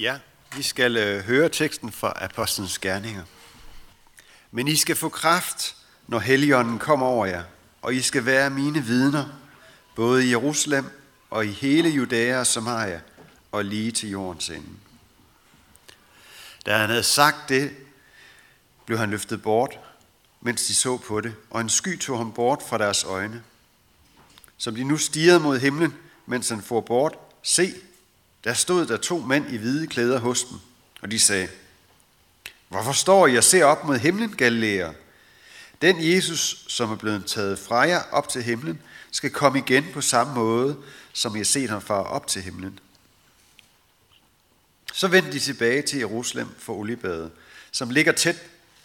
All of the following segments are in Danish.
Ja, vi skal øh, høre teksten fra Apostlenes Gerninger. Men I skal få kraft, når Helligånden kommer over jer, og I skal være mine vidner, både i Jerusalem og i hele Judæa og Samaria, og lige til jordens ende. Da han havde sagt det, blev han løftet bort, mens de så på det, og en sky tog ham bort fra deres øjne. Som de nu stirrede mod himlen, mens han for bort, se, der stod der to mænd i hvide klæder hos dem, og de sagde, Hvorfor står I og ser op mod himlen, Galileer? Den Jesus, som er blevet taget fra jer op til himlen, skal komme igen på samme måde, som I har set ham far op til himlen. Så vendte de tilbage til Jerusalem for oliebadet, som ligger tæt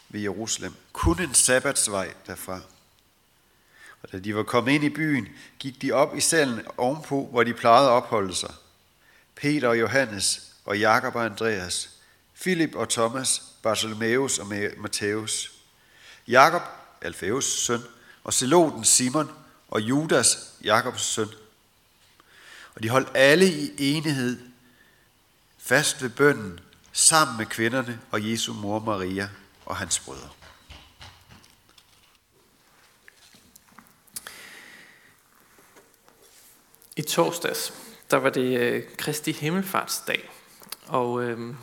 ved Jerusalem, kun en sabbatsvej derfra. Og da de var kommet ind i byen, gik de op i salen ovenpå, hvor de plejede at opholde sig. Peter og Johannes og Jakob og Andreas, Philip og Thomas, Bartholomeus og Matthæus, Jakob, Alfæus søn, og Seloten Simon og Judas, Jakobs søn. Og de holdt alle i enighed fast ved bønden, sammen med kvinderne og Jesu mor Maria og hans brødre. I torsdags, der var det øh, Kristi Himmelfartsdag, og øh,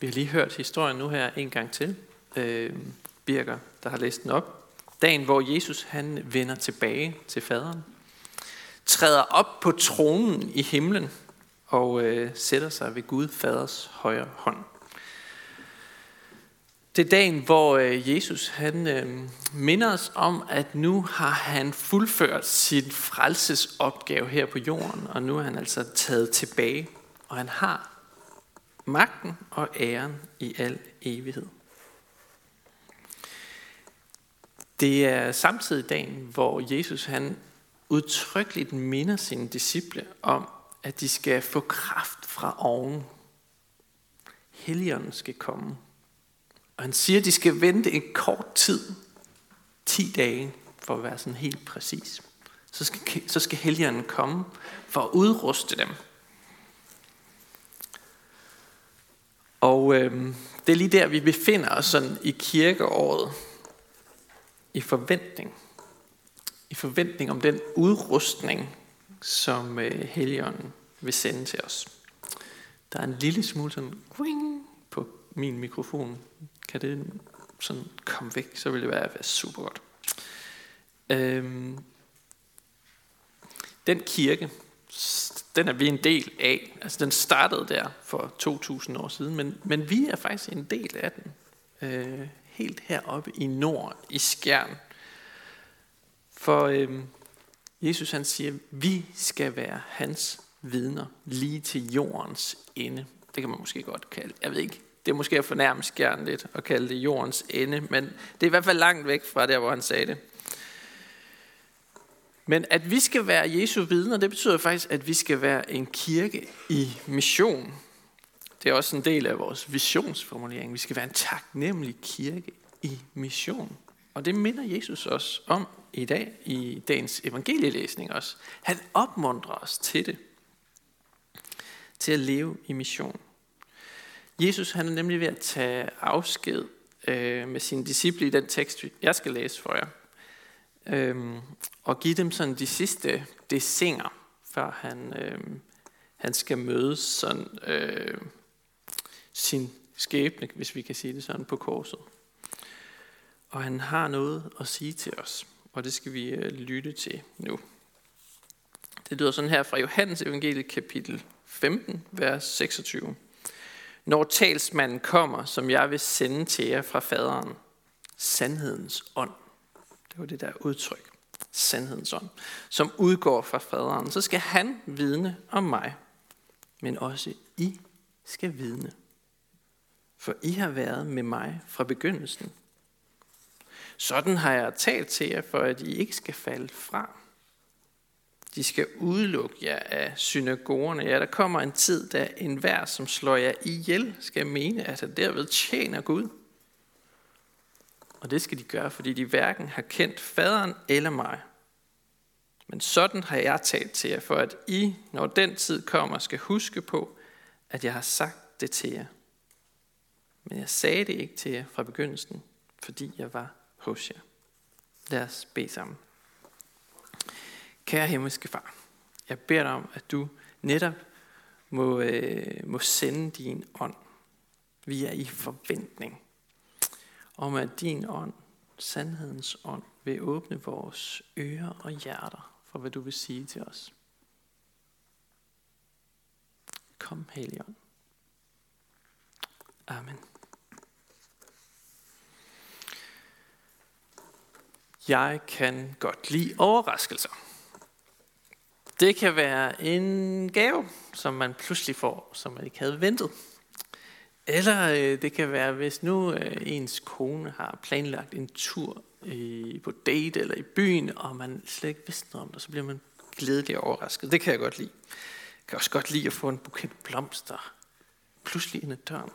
vi har lige hørt historien nu her en gang til. Øh, Birger, der har læst den op. Dagen, hvor Jesus han vender tilbage til faderen, træder op på tronen i himlen og øh, sætter sig ved Gud faders højre hånd. Det er dagen, hvor øh, Jesus han øh, minder os om, at nu har han fuldført sin frelsesopgave her på jorden, og nu er han altså taget tilbage, og han har magten og æren i al evighed. Det er samtidig dagen, hvor Jesus han udtrykkeligt minder sine disciple om, at de skal få kraft fra oven. Helligånden skal komme. Og han siger, at de skal vente en kort tid, 10 dage, for at være sådan helt præcis. Så skal, så skal helligånden komme for at udruste dem. Og øh, det er lige der, vi befinder os sådan i kirkeåret. I forventning. I forventning om den udrustning, som øh, Helligånden vil sende til os. Der er en lille smule sådan ring på min mikrofon. Kan det sådan komme væk, så vil det være, være super godt. Øhm, den kirke, den er vi en del af. Altså den startede der for 2000 år siden, men, men vi er faktisk en del af den. Øh, helt heroppe i nord, i Skjern. For øh, Jesus han siger, vi skal være hans vidner lige til jordens ende. Det kan man måske godt kalde. Jeg ved ikke, det er måske at fornærme skjern lidt at kalde det jordens ende, men det er i hvert fald langt væk fra der, hvor han sagde det. Men at vi skal være Jesu vidner, det betyder faktisk, at vi skal være en kirke i mission. Det er også en del af vores visionsformulering. Vi skal være en taknemmelig kirke i mission. Og det minder Jesus os om i dag, i dagens evangelielæsning også. Han opmuntrer os til det. Til at leve i mission. Jesus han er nemlig ved at tage afsked øh, med sine disciple i den tekst, jeg skal læse for jer. Øh, og give dem sådan de sidste desinger, før han, øh, han skal møde sådan, øh, sin skæbne, hvis vi kan sige det sådan, på korset. Og han har noget at sige til os, og det skal vi øh, lytte til nu. Det lyder sådan her fra Johannes evangeliet kapitel 15, vers 26. Når talsmanden kommer, som jeg vil sende til jer fra faderen, sandhedens ånd. Det var det der udtryk. Sandhedens ånd. Som udgår fra faderen. Så skal han vidne om mig. Men også I skal vidne. For I har været med mig fra begyndelsen. Sådan har jeg talt til jer, for at I ikke skal falde fra. De skal udelukke jer af synagogerne. Ja, der kommer en tid, da enhver, som slår jer ihjel, skal mene, at han derved tjener Gud. Og det skal de gøre, fordi de hverken har kendt faderen eller mig. Men sådan har jeg talt til jer, for at I, når den tid kommer, skal huske på, at jeg har sagt det til jer. Men jeg sagde det ikke til jer fra begyndelsen, fordi jeg var hos jer. Lad os bede sammen. Kære himmelske far, jeg beder dig om, at du netop må, øh, må sende din ånd. Vi er i forventning om, at din ånd, sandhedens ånd, vil åbne vores ører og hjerter for, hvad du vil sige til os. Kom, Helligånd. Amen. Jeg kan godt lide overraskelser. Det kan være en gave, som man pludselig får, som man ikke havde ventet. Eller øh, det kan være, hvis nu øh, ens kone har planlagt en tur i, på date eller i byen, og man slet ikke vidste noget om det, så bliver man glædelig overrasket. Det kan jeg godt lide. Jeg kan også godt lide at få en buket blomster pludselig ind ad døren.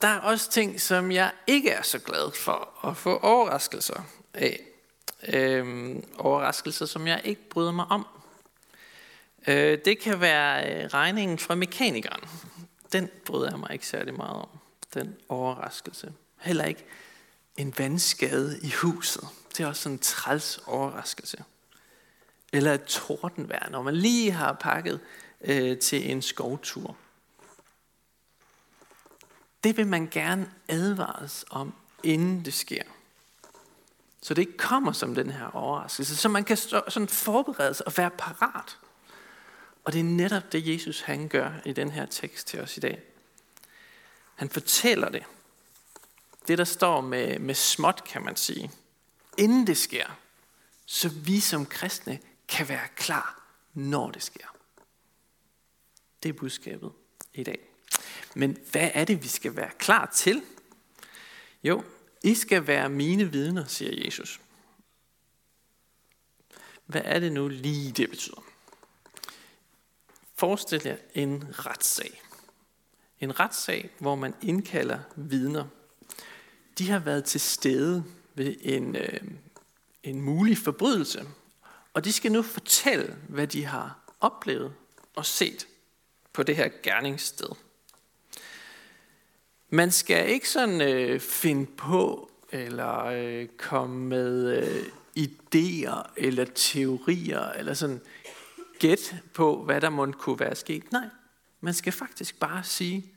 Der er også ting, som jeg ikke er så glad for at få overraskelser af øh, overraskelser, som jeg ikke bryder mig om. Øh, det kan være øh, regningen fra mekanikeren. Den bryder jeg mig ikke særlig meget om. Den overraskelse. Heller ikke en vandskade i huset. Det er også sådan en træls overraskelse. Eller et tordenvejr, når man lige har pakket øh, til en skovtur. Det vil man gerne advares om, inden det sker. Så det ikke kommer som den her overraskelse. Så man kan stå, sådan forberede sig og være parat. Og det er netop det, Jesus han gør i den her tekst til os i dag. Han fortæller det. Det, der står med, med småt, kan man sige. Inden det sker, så vi som kristne kan være klar, når det sker. Det er budskabet i dag. Men hvad er det, vi skal være klar til? Jo, i skal være mine vidner, siger Jesus. Hvad er det nu lige, det betyder? Forestil jer en retssag. En retssag, hvor man indkalder vidner. De har været til stede ved en, øh, en mulig forbrydelse, og de skal nu fortælle, hvad de har oplevet og set på det her gerningssted. Man skal ikke sådan øh, finde på eller øh, komme med øh, idéer eller teorier eller sådan gæt på, hvad der måtte kunne være sket. Nej, man skal faktisk bare sige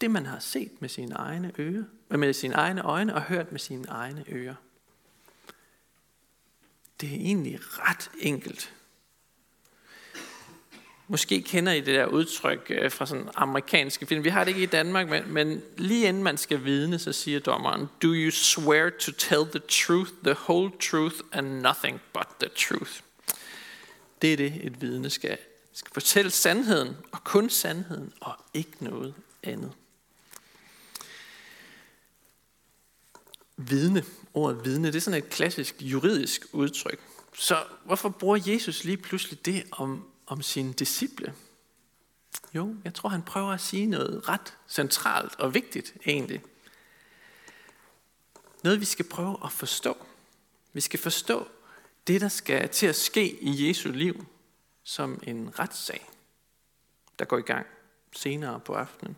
det, man har set med sine egne ører, øh, med sine egne øjne og hørt med sine egne ører. Det er egentlig ret enkelt. Måske kender I det der udtryk øh, fra sådan amerikanske film. Vi har det ikke i Danmark, men, men lige inden man skal vidne, så siger dommeren, Do you swear to tell the truth, the whole truth and nothing but the truth? Det er det, et vidne skal. skal fortælle sandheden, og kun sandheden, og ikke noget andet. Vidne, ordet vidne, det er sådan et klassisk juridisk udtryk. Så hvorfor bruger Jesus lige pludselig det om om sine disciple? Jo, jeg tror, han prøver at sige noget ret centralt og vigtigt egentlig. Noget, vi skal prøve at forstå. Vi skal forstå det, der skal til at ske i Jesu liv, som en retssag, der går i gang senere på aftenen.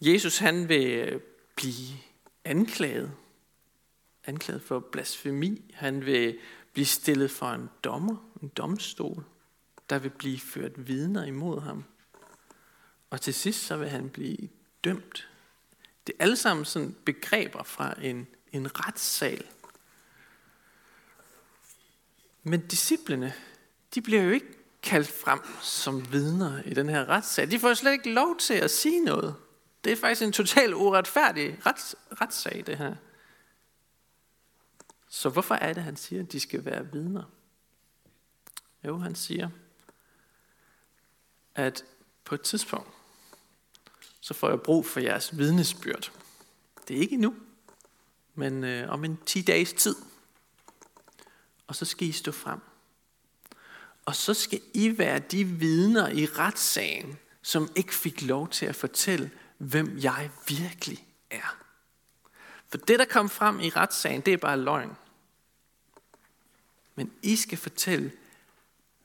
Jesus han vil øh, blive anklaget. Anklaget for blasfemi. Han vil blive stillet for en dommer, en domstol der vil blive ført vidner imod ham. Og til sidst så vil han blive dømt. Det er alle sammen sådan begreber fra en, en retssal. Men disciplene, de bliver jo ikke kaldt frem som vidner i den her retssag. De får slet ikke lov til at sige noget. Det er faktisk en total uretfærdig rets, retssag, det her. Så hvorfor er det, han siger, at de skal være vidner? Jo, han siger, at på et tidspunkt, så får jeg brug for jeres vidnesbyrd. Det er ikke nu, men øh, om en 10 dages tid. Og så skal I stå frem. Og så skal I være de vidner i retssagen, som ikke fik lov til at fortælle, hvem jeg virkelig er. For det, der kom frem i retssagen, det er bare løgn. Men I skal fortælle,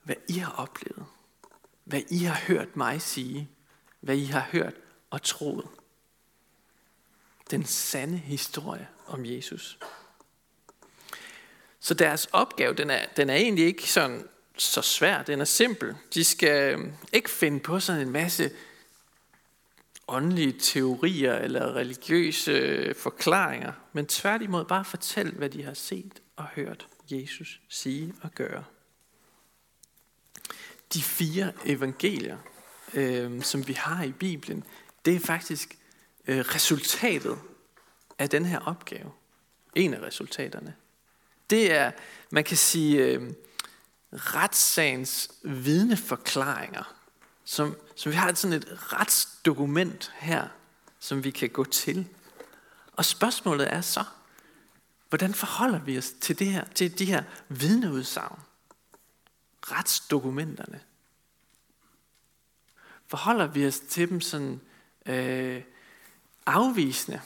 hvad I har oplevet hvad I har hørt mig sige, hvad I har hørt og troet. Den sande historie om Jesus. Så deres opgave, den er, den er egentlig ikke sådan så svær, den er simpel. De skal øhm, ikke finde på sådan en masse åndelige teorier eller religiøse øh, forklaringer, men tværtimod bare fortælle, hvad de har set og hørt Jesus sige og gøre. De fire evangelier, øh, som vi har i Bibelen, det er faktisk øh, resultatet af den her opgave. En af resultaterne. Det er, man kan sige, øh, retssagens vidneforklaringer, som, som vi har sådan et retsdokument her, som vi kan gå til. Og spørgsmålet er så, hvordan forholder vi os til, det her, til de her vidneudsagn? Retsdokumenterne. Forholder vi os til dem sådan øh, afvisende?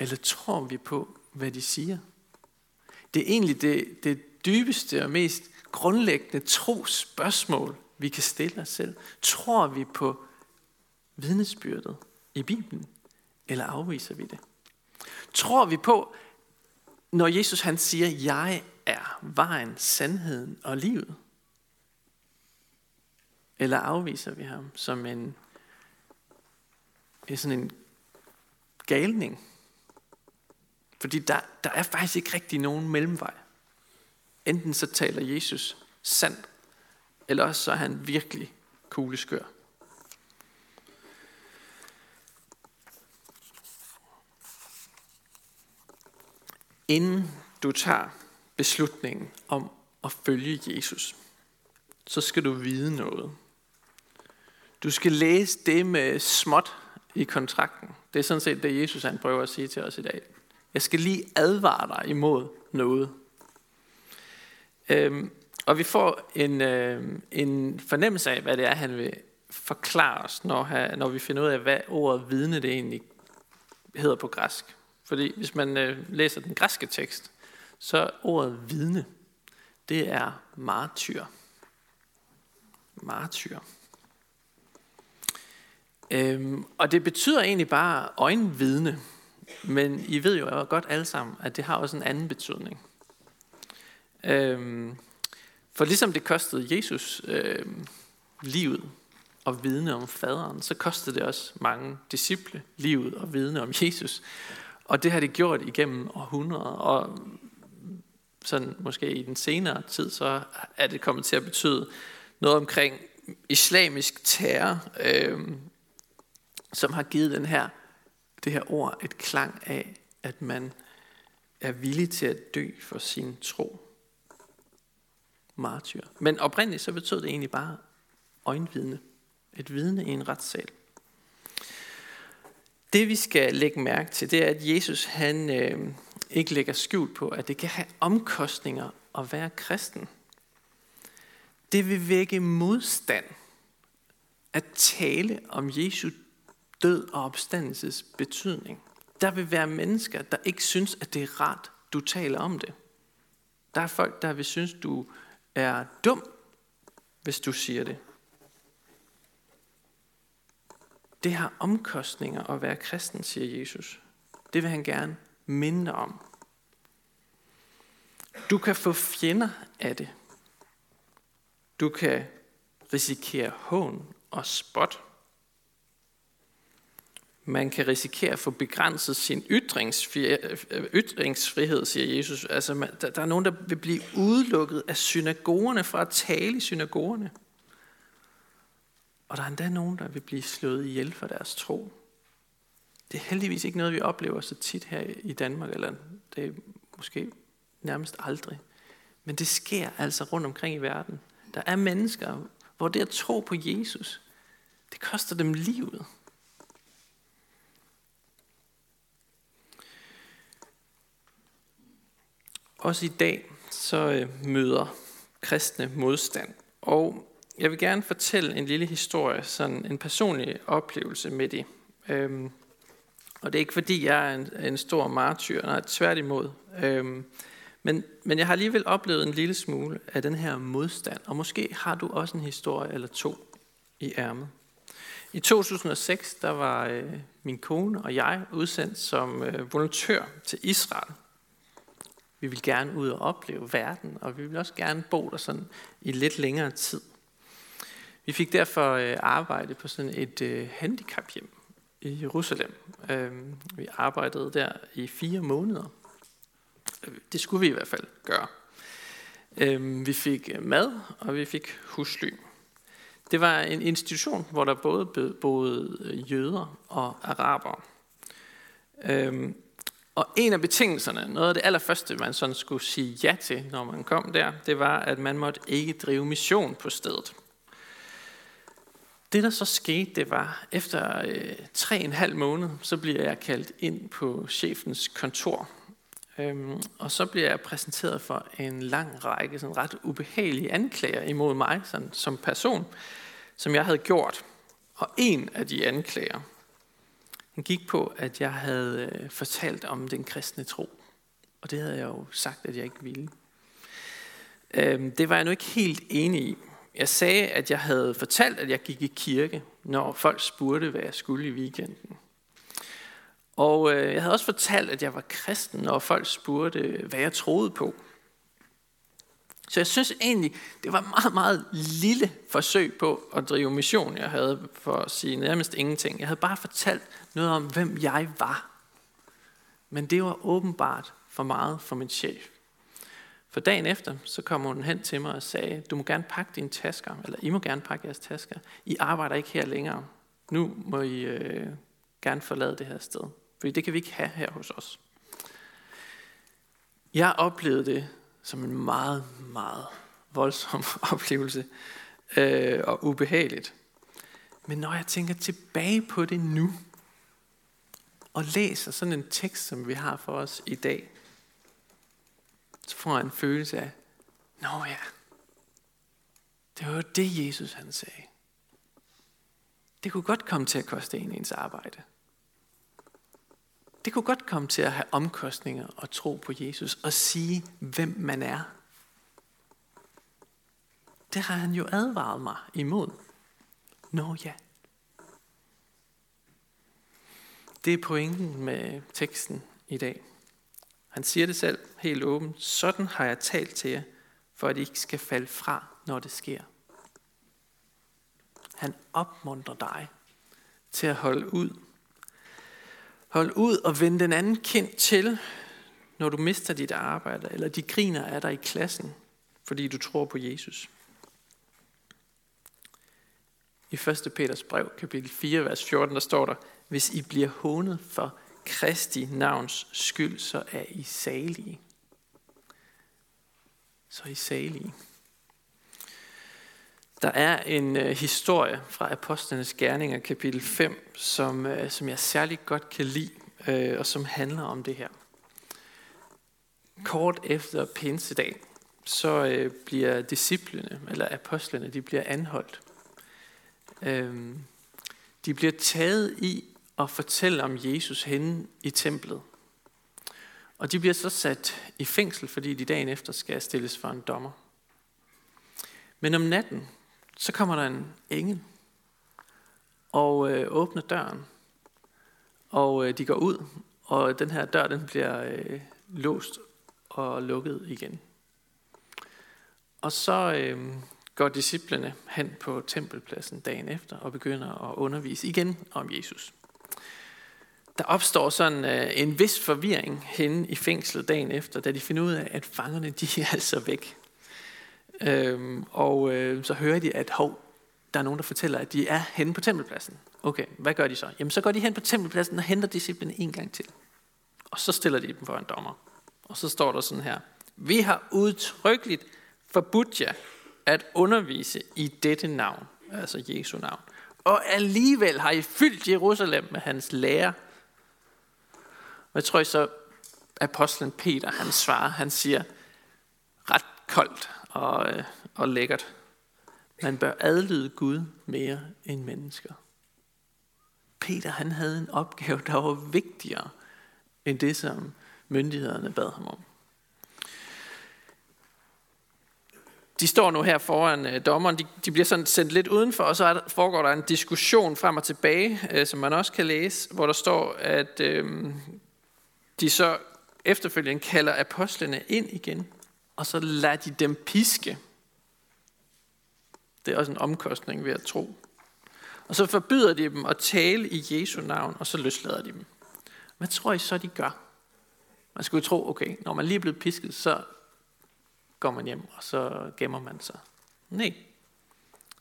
Eller tror vi på, hvad de siger? Det er egentlig det, det dybeste og mest grundlæggende trospørgsmål, vi kan stille os selv. Tror vi på vidnesbyrdet i Bibelen, eller afviser vi det? Tror vi på, når Jesus han siger, jeg er vejen, sandheden og livet? Eller afviser vi ham som en, sådan en galning? Fordi der, der er faktisk ikke rigtig nogen mellemvej. Enten så taler Jesus sandt, eller også så er han virkelig kugleskør. Inden du tager beslutningen om at følge Jesus, så skal du vide noget. Du skal læse det med småt i kontrakten. Det er sådan set det, Jesus han prøver at sige til os i dag. Jeg skal lige advare dig imod noget. Øhm, og vi får en, øh, en fornemmelse af, hvad det er, han vil forklare os, når, han, når vi finder ud af, hvad ordet vidne det egentlig hedder på græsk. Fordi hvis man øh, læser den græske tekst, så ordet vidne, det er martyr. Martyr. Øhm, og det betyder egentlig bare øjenvidne. Men I ved jo godt alle sammen, at det har også en anden betydning. Øhm, for ligesom det kostede Jesus øhm, livet og vidne om faderen, så kostede det også mange disciple livet og vidne om Jesus. Og det har det gjort igennem århundreder. Og sådan måske i den senere tid, så er det kommet til at betyde noget omkring islamisk terror, øh, som har givet den her, det her ord et klang af, at man er villig til at dø for sin tro martyr. Men oprindeligt så betød det egentlig bare øjenvidne. Et vidne i en retssal. Det vi skal lægge mærke til, det er, at Jesus han øh, ikke lægger skjult på, at det kan have omkostninger at være kristen. Det vil vække modstand at tale om Jesu død og opstandelses betydning. Der vil være mennesker, der ikke synes, at det er rart, du taler om det. Der er folk, der vil synes, du er dum, hvis du siger det. Det har omkostninger at være kristen, siger Jesus. Det vil han gerne minde om. Du kan få fjender af det. Du kan risikere hån og spot. Man kan risikere at få begrænset sin øh, ytringsfrihed, siger Jesus. Altså, der er nogen, der vil blive udelukket af synagogerne fra at tale i synagogerne. Og der er endda nogen, der vil blive slået ihjel for deres tro. Det er heldigvis ikke noget, vi oplever så tit her i Danmark, eller det er måske nærmest aldrig. Men det sker altså rundt omkring i verden. Der er mennesker, hvor det at tro på Jesus, det koster dem livet. Også i dag så øh, møder kristne modstand. Og jeg vil gerne fortælle en lille historie, sådan en personlig oplevelse med det. Øhm, og det er ikke fordi, jeg er en, en stor martyr, nej, tværtimod. Øhm, Men, men jeg har alligevel oplevet en lille smule af den her modstand, og måske har du også en historie eller to i ærmet. I 2006 der var øh, min kone og jeg udsendt som øh, volontør til Israel. Vi ville gerne ud og opleve verden, og vi ville også gerne bo der sådan i lidt længere tid. Vi fik derfor øh, arbejde på sådan et øh, handicaphjem i Jerusalem. Øhm, vi arbejdede der i fire måneder. Det skulle vi i hvert fald gøre. Øhm, vi fik mad, og vi fik husly. Det var en institution, hvor der både boede jøder og arabere. Øhm, og en af betingelserne, noget af det allerførste, man sådan skulle sige ja til, når man kom der, det var, at man måtte ikke drive mission på stedet. Det, der så skete, det var, efter øh, tre en halv måned, så bliver jeg kaldt ind på chefens kontor. Øhm, og så bliver jeg præsenteret for en lang række sådan ret ubehagelige anklager imod mig sådan, som person som jeg havde gjort. Og en af de anklager, den gik på, at jeg havde øh, fortalt om den kristne tro. Og det havde jeg jo sagt, at jeg ikke ville. Øhm, det var jeg nu ikke helt enig i. Jeg sagde, at jeg havde fortalt, at jeg gik i kirke, når folk spurgte, hvad jeg skulle i weekenden. Og øh, jeg havde også fortalt, at jeg var kristen, når folk spurgte, hvad jeg troede på. Så jeg synes egentlig, det var et meget, meget lille forsøg på at drive mission, jeg havde for at sige nærmest ingenting. Jeg havde bare fortalt noget om, hvem jeg var. Men det var åbenbart for meget for min chef. For dagen efter, så kom hun hen til mig og sagde, du må gerne pakke dine tasker, eller I må gerne pakke jeres tasker. I arbejder ikke her længere. Nu må I øh, gerne forlade det her sted. For det kan vi ikke have her hos os. Jeg oplevede det som en meget, meget voldsom oplevelse øh, og ubehageligt. Men når jeg tænker tilbage på det nu, og læser sådan en tekst, som vi har for os i dag, så får jeg en følelse af, nå ja, det var jo det, Jesus han sagde. Det kunne godt komme til at koste en ens arbejde. Det kunne godt komme til at have omkostninger at tro på Jesus og sige, hvem man er. Det har han jo advaret mig imod. Nå ja. Det er pointen med teksten i dag. Han siger det selv helt åbent. Sådan har jeg talt til jer, for at I ikke skal falde fra, når det sker. Han opmuntrer dig til at holde ud Hold ud og vend den anden kind til, når du mister dit arbejde, eller de griner af dig i klassen, fordi du tror på Jesus. I 1. Peters brev, kapitel 4, vers 14, der står der, hvis I bliver hånet for Kristi navns skyld, så er I salige. Så er I salige. Der er en øh, historie fra Apostlenes Gerninger, kapitel 5, som, øh, som jeg særligt godt kan lide, øh, og som handler om det her. Kort efter pinsedag, så øh, bliver disciplene, eller apostlene, de bliver anholdt. Øh, de bliver taget i og fortælle om Jesus henne i templet. Og de bliver så sat i fængsel, fordi de dagen efter skal stilles for en dommer. Men om natten, så kommer der en engel og øh, åbner døren. Og øh, de går ud, og den her dør den bliver øh, låst og lukket igen. Og så øh, går disciplene hen på tempelpladsen dagen efter og begynder at undervise igen om Jesus. Der opstår sådan øh, en vis forvirring henne i fængslet dagen efter, da de finder ud af, at fangerne de er altså væk. Øhm, og øh, så hører de, at hov, der er nogen, der fortæller, at de er henne på tempelpladsen. Okay, hvad gør de så? Jamen, så går de hen på tempelpladsen og henter disciplinen en gang til. Og så stiller de dem for en dommer. Og så står der sådan her. Vi har udtrykkeligt forbudt jer at undervise i dette navn, altså Jesu navn. Og alligevel har I fyldt Jerusalem med hans lære. Hvad tror I så, apostlen Peter, han svarer, han siger, ret koldt og, øh, og lækkert. Man bør adlyde Gud mere end mennesker. Peter han havde en opgave, der var vigtigere end det, som myndighederne bad ham om. De står nu her foran øh, dommeren, de, de bliver sådan sendt lidt udenfor, og så er der, foregår der en diskussion frem og tilbage, øh, som man også kan læse, hvor der står, at øh, de så efterfølgende kalder apostlene ind igen, og så lader de dem piske. Det er også en omkostning ved at tro. Og så forbyder de dem at tale i Jesu navn, og så løslader de dem. Hvad tror I så, de gør? Man skulle tro, okay, når man lige er blevet pisket, så går man hjem, og så gemmer man sig. Nej.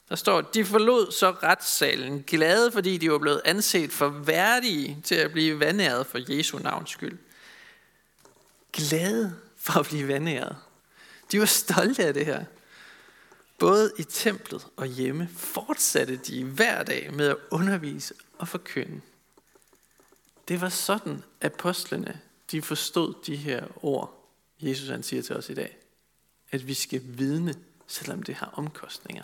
Der står, de forlod så retssalen, glade fordi de var blevet anset for værdige til at blive vandæret for Jesu navns skyld. Glade for at blive vandæret. De var stolte af det her. Både i templet og hjemme fortsatte de hver dag med at undervise og forkynde. Det var sådan, apostlene de forstod de her ord, Jesus han siger til os i dag. At vi skal vidne, selvom det har omkostninger.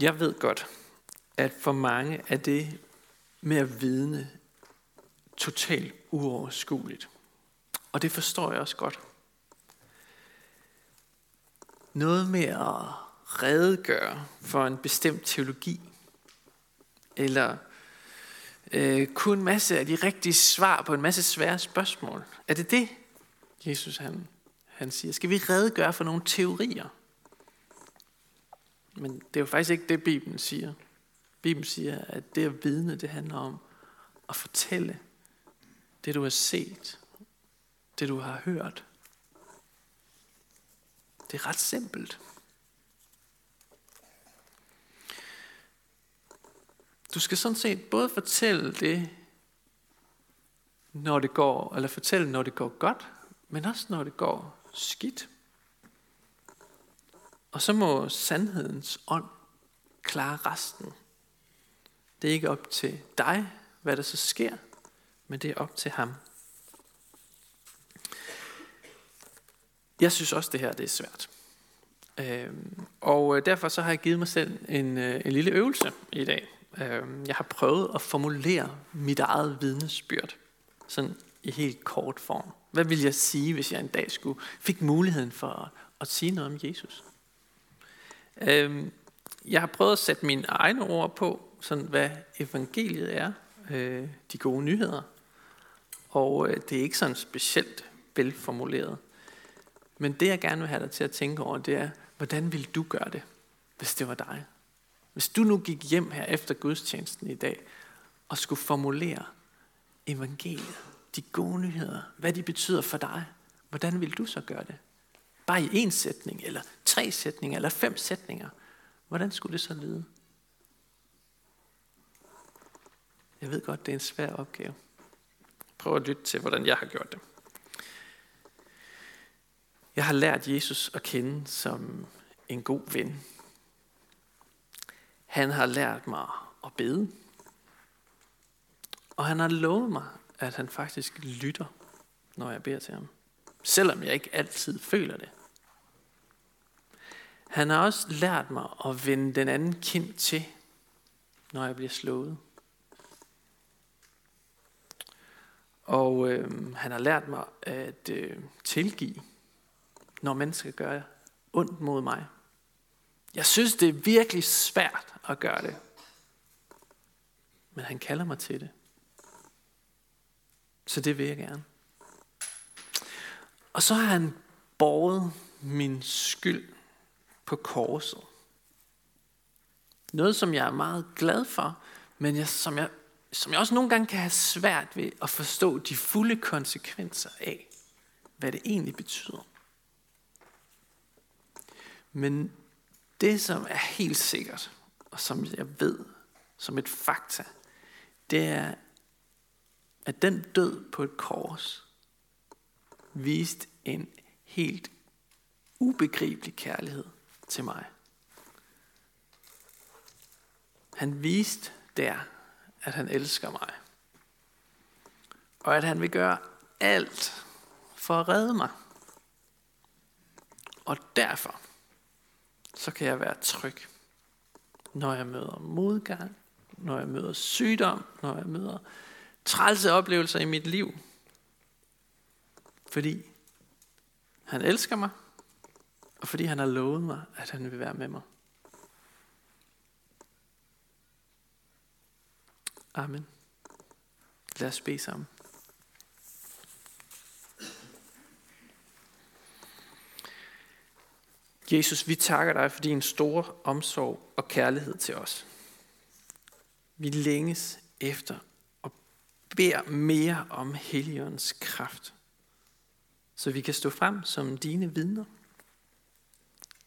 Jeg ved godt, at for mange er det med at vidne totalt uoverskueligt. Og det forstår jeg også godt. Noget med at redegøre for en bestemt teologi, eller øh, kunne en masse af de rigtige svar på en masse svære spørgsmål. Er det det, Jesus han, han siger? Skal vi redegøre for nogle teorier? Men det er jo faktisk ikke det, Bibelen siger. Bibelen siger, at det at vidne, det handler om at fortælle det, du har set, det, du har hørt. Det er ret simpelt. Du skal sådan set både fortælle det, når det går, eller fortælle, når det går godt, men også når det går skidt. Og så må sandhedens ånd klare resten. Det er ikke op til dig, hvad der så sker, men det er op til ham. Jeg synes også, det her det er svært. Øhm, og øh, derfor så har jeg givet mig selv en, øh, en lille øvelse i dag. Øhm, jeg har prøvet at formulere mit eget vidnesbyrd, sådan i helt kort form. Hvad vil jeg sige, hvis jeg en dag skulle fik muligheden for at, at sige noget om Jesus? Øhm, jeg har prøvet at sætte mine egne ord på, sådan hvad evangeliet er, øh, de gode nyheder. Og øh, det er ikke sådan specielt velformuleret. Men det jeg gerne vil have dig til at tænke over, det er, hvordan vil du gøre det, hvis det var dig? Hvis du nu gik hjem her efter gudstjenesten i dag, og skulle formulere evangeliet, de gode nyheder, hvad de betyder for dig, hvordan vil du så gøre det? Bare i en sætning, eller tre sætninger, eller fem sætninger. Hvordan skulle det så lyde? Jeg ved godt, det er en svær opgave. Prøv at lytte til, hvordan jeg har gjort det. Jeg har lært Jesus at kende som en god ven. Han har lært mig at bede. Og han har lovet mig, at han faktisk lytter, når jeg beder til ham. Selvom jeg ikke altid føler det. Han har også lært mig at vende den anden kind til, når jeg bliver slået. Og øh, han har lært mig at øh, tilgive, når mennesker gør ondt mod mig. Jeg synes, det er virkelig svært at gøre det. Men han kalder mig til det. Så det vil jeg gerne. Og så har han båret min skyld på korset. Noget, som jeg er meget glad for, men jeg, som, jeg, som jeg også nogle gange kan have svært ved at forstå de fulde konsekvenser af, hvad det egentlig betyder. Men det, som er helt sikkert, og som jeg ved som et fakta, det er, at den død på et kors viste en helt ubegribelig kærlighed til mig. Han viste der, at han elsker mig. Og at han vil gøre alt for at redde mig. Og derfor så kan jeg være tryg, når jeg møder modgang, når jeg møder sygdom, når jeg møder trælse oplevelser i mit liv. Fordi han elsker mig, og fordi han har lovet mig, at han vil være med mig. Amen. Lad os bede sammen. Jesus, vi takker dig for din store omsorg og kærlighed til os. Vi længes efter beder mere om Helligåndens kraft, så vi kan stå frem som dine vidner.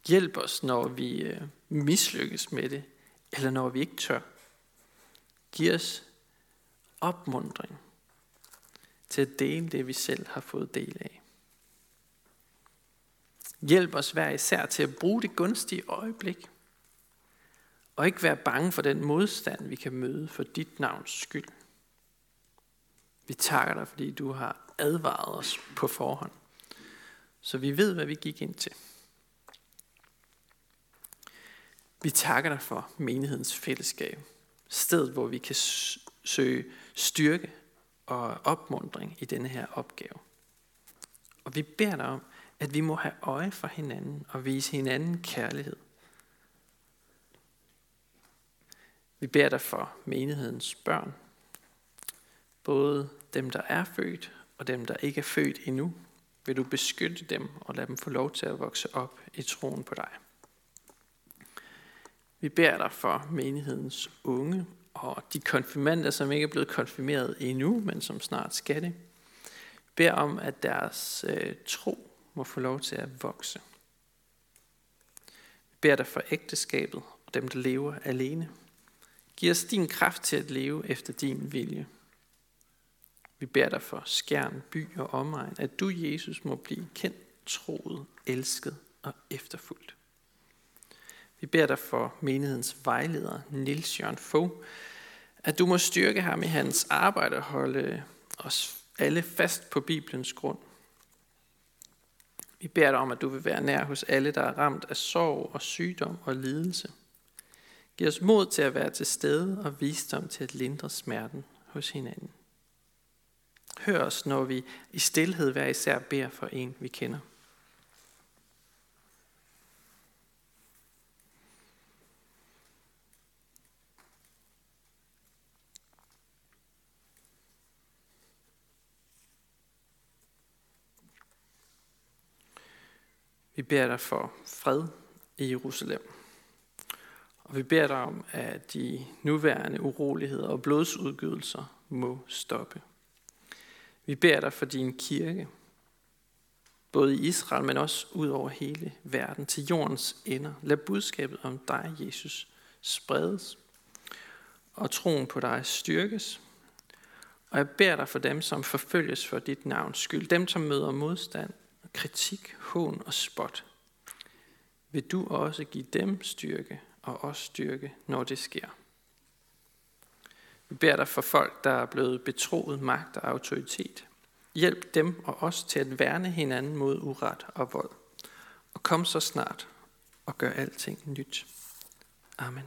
Hjælp os, når vi øh, mislykkes med det, eller når vi ikke tør. Giv os opmundring til at dele det, vi selv har fået del af. Hjælp os hver især til at bruge det gunstige øjeblik, og ikke være bange for den modstand, vi kan møde for dit navns skyld. Vi takker dig, fordi du har advaret os på forhånd, så vi ved, hvad vi gik ind til. Vi takker dig for menighedens fællesskab, stedet hvor vi kan søge styrke og opmundring i denne her opgave. Og vi beder dig om, at vi må have øje for hinanden og vise hinanden kærlighed. Vi beder dig for menighedens børn, både dem, der er født og dem, der ikke er født endnu. Vil du beskytte dem og lade dem få lov til at vokse op i troen på dig. Vi beder dig for menighedens unge og de konfirmander, som ikke er blevet konfirmeret endnu, men som snart skal det. Vi beder om, at deres øh, tro må få lov til at vokse. Vi beder dig for ægteskabet og dem, der lever alene. Giv os din kraft til at leve efter din vilje. Vi beder dig for skærn, by og omegn, at du, Jesus, må blive kendt, troet, elsket og efterfulgt. Vi beder dig for menighedens vejleder, Nils Jørgen Fogh, at du må styrke ham i hans arbejde og holde os alle fast på Bibelens grund. Vi beder dig om, at du vil være nær hos alle, der er ramt af sorg og sygdom og lidelse. Giv os mod til at være til stede og visdom til at lindre smerten hos hinanden. Hør os, når vi i stillhed hver især beder for en, vi kender. Vi beder dig for fred i Jerusalem. Og vi beder dig om, at de nuværende uroligheder og blodsudgydelser må stoppe. Vi beder dig for din kirke, både i Israel, men også ud over hele verden, til jordens ender. Lad budskabet om dig, Jesus, spredes, og troen på dig styrkes. Og jeg beder dig for dem, som forfølges for dit navns skyld, dem, som møder modstand, kritik, hån og spot. Vil du også give dem styrke og os styrke, når det sker? Vi beder dig for folk, der er blevet betroet magt og autoritet. Hjælp dem og os til at værne hinanden mod uret og vold. Og kom så snart og gør alting nyt. Amen.